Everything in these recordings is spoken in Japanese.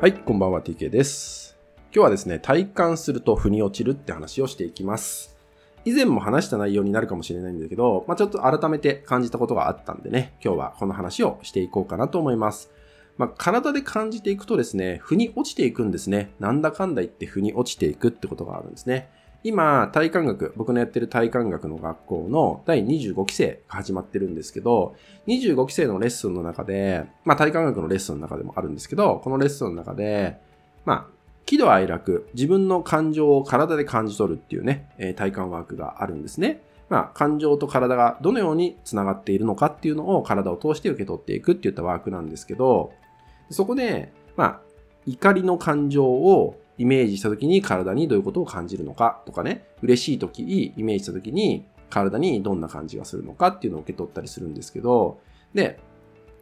はい、こんばんは TK です。今日はですね、体感すると腑に落ちるって話をしていきます。以前も話した内容になるかもしれないんだけど、まあ、ちょっと改めて感じたことがあったんでね、今日はこの話をしていこうかなと思います。まあ、体で感じていくとですね、腑に落ちていくんですね。なんだかんだ言って腑に落ちていくってことがあるんですね。今、体感学、僕のやってる体感学の学校の第25期生が始まってるんですけど、25期生のレッスンの中で、まあ体感学のレッスンの中でもあるんですけど、このレッスンの中で、まあ、喜怒哀楽、自分の感情を体で感じ取るっていうね、体感ワークがあるんですね。まあ、感情と体がどのように繋がっているのかっていうのを体を通して受け取っていくっていったワークなんですけど、そこで、まあ、怒りの感情をイメージした時に体にどういうことを感じるのかとかね、嬉しい時イメージした時に体にどんな感じがするのかっていうのを受け取ったりするんですけど、で、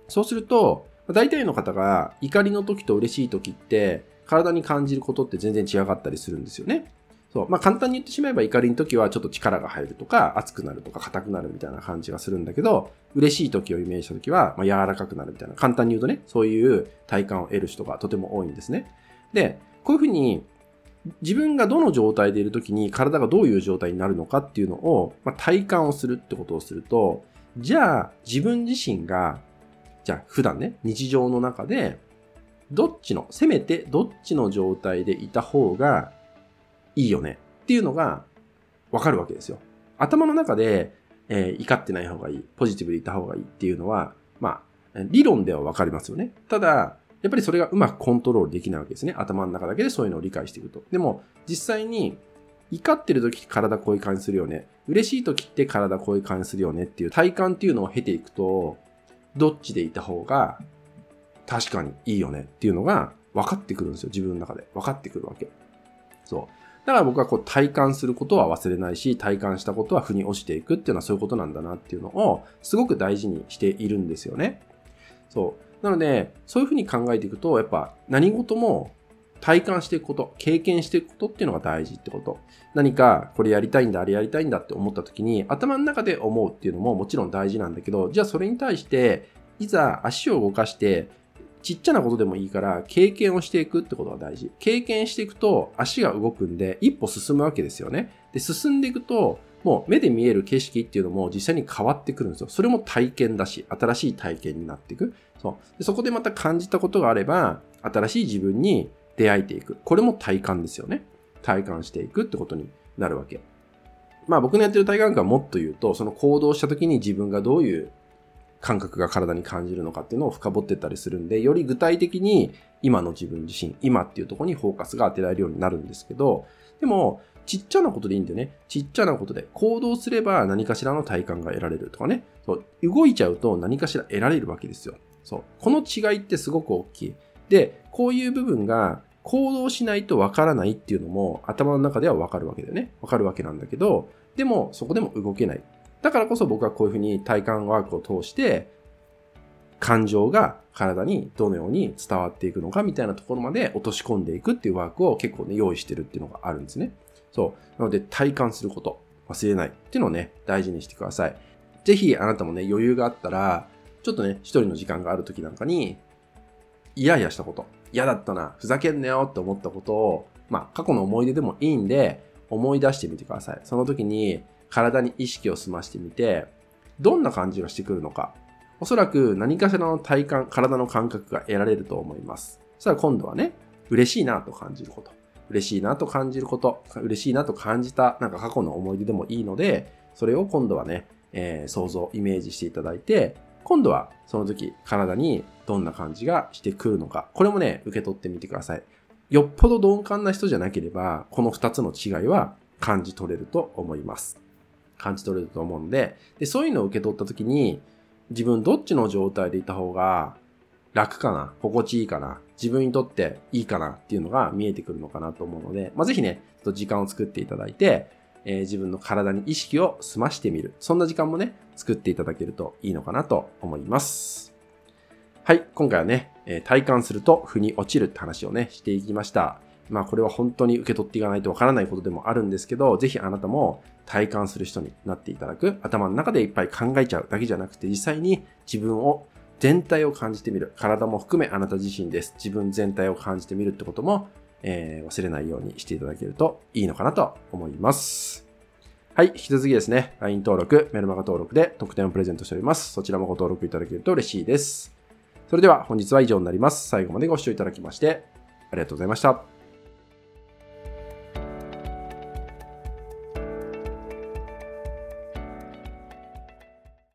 そうすると、大体の方が怒りの時と嬉しい時って体に感じることって全然違かったりするんですよね。そう。まあ簡単に言ってしまえば怒りの時はちょっと力が入るとか熱くなるとか硬くなるみたいな感じがするんだけど、嬉しい時をイメージした時はま柔らかくなるみたいな。簡単に言うとね、そういう体感を得る人がとても多いんですね。で、こういうふうに自分がどの状態でいる時に体がどういう状態になるのかっていうのを、まあ、体感をするってことをすると、じゃあ自分自身が、じゃあ普段ね、日常の中で、どっちの、せめてどっちの状態でいた方がいいよねっていうのがわかるわけですよ。頭の中で、えー怒ってない方がいい、ポジティブでいた方がいいっていうのは、まあ、理論ではわかりますよね。ただ、やっぱりそれがうまくコントロールできないわけですね。頭の中だけでそういうのを理解していくと。でも、実際に、怒ってる時体こういう感じするよね。嬉しい時って体こういう感じするよねっていう体感っていうのを経ていくと、どっちでいた方が確かにいいよねっていうのが分かってくるんですよ。自分の中で。分かってくるわけ。そう。だから僕はこう体感することは忘れないし、体感したことは腑に落ちていくっていうのはそういうことなんだなっていうのをすごく大事にしているんですよね。そう。なので、そういうふうに考えていくと、やっぱ何事も体感していくこと、経験していくことっていうのが大事ってこと。何かこれやりたいんだ、あれやりたいんだって思った時に頭の中で思うっていうのももちろん大事なんだけど、じゃあそれに対して、いざ足を動かして、ちっちゃなことでもいいから経験をしていくってことが大事。経験していくと足が動くんで一歩進むわけですよね。で、進んでいくと、もう目で見える景色っていうのも実際に変わってくるんですよ。それも体験だし、新しい体験になっていく。そう。でそこでまた感じたことがあれば、新しい自分に出会えていく。これも体感ですよね。体感していくってことになるわけ。まあ僕のやってる体感学はもっと言うと、その行動した時に自分がどういう感覚が体に感じるのかっていうのを深掘ってったりするんで、より具体的に今の自分自身、今っていうところにフォーカスが当てられるようになるんですけど、でも、ちっちゃなことでいいんだよね。ちっちゃなことで。行動すれば何かしらの体感が得られるとかね。そう動いちゃうと何かしら得られるわけですよ。そう。この違いってすごく大きい。で、こういう部分が行動しないとわからないっていうのも頭の中ではわかるわけだよね。わかるわけなんだけど、でもそこでも動けない。だからこそ僕はこういうふうに体感ワークを通して、感情が体にどのように伝わっていくのかみたいなところまで落とし込んでいくっていうワークを結構ね、用意してるっていうのがあるんですね。そう。なので体感すること、忘れないっていうのをね、大事にしてください。ぜひあなたもね、余裕があったら、ちょっとね、一人の時間がある時なんかに、イヤイヤしたこと、嫌だったな、ふざけんなよって思ったことを、まあ、過去の思い出でもいいんで、思い出してみてください。その時に、体に意識を澄ましてみて、どんな感じがしてくるのか。おそらく何かしらの体感、体の感覚が得られると思います。そしたら今度はね、嬉しいなと感じること。嬉しいなと感じること。嬉しいなと感じた、なんか過去の思い出でもいいので、それを今度はね、えー想像、イメージしていただいて、今度はその時体にどんな感じがしてくるのか。これもね、受け取ってみてください。よっぽど鈍感な人じゃなければ、この二つの違いは感じ取れると思います。感じ取れると思うんで、で、そういうのを受け取った時に、自分どっちの状態でいた方が楽かな？心地いいかな？自分にとっていいかなっていうのが見えてくるのかなと思うので、まあ、ぜひね、ちょっと時間を作っていただいて、えー自分の体に意識を澄ましてみる。そんな時間もね、作っていただけるといいのかなと思います。はい、今回はね、えー体感すると腑に落ちるって話をね、していきました。まあこれは本当に受け取っていかないとわからないことでもあるんですけど、ぜひあなたも体感する人になっていただく。頭の中でいっぱい考えちゃうだけじゃなくて、実際に自分を全体を感じてみる。体も含めあなた自身です。自分全体を感じてみるってことも、えー、忘れないようにしていただけるといいのかなと思います。はい。引き続きですね、LINE 登録、メルマガ登録で特典をプレゼントしております。そちらもご登録いただけると嬉しいです。それでは本日は以上になります。最後までご視聴いただきましてありがとうございました。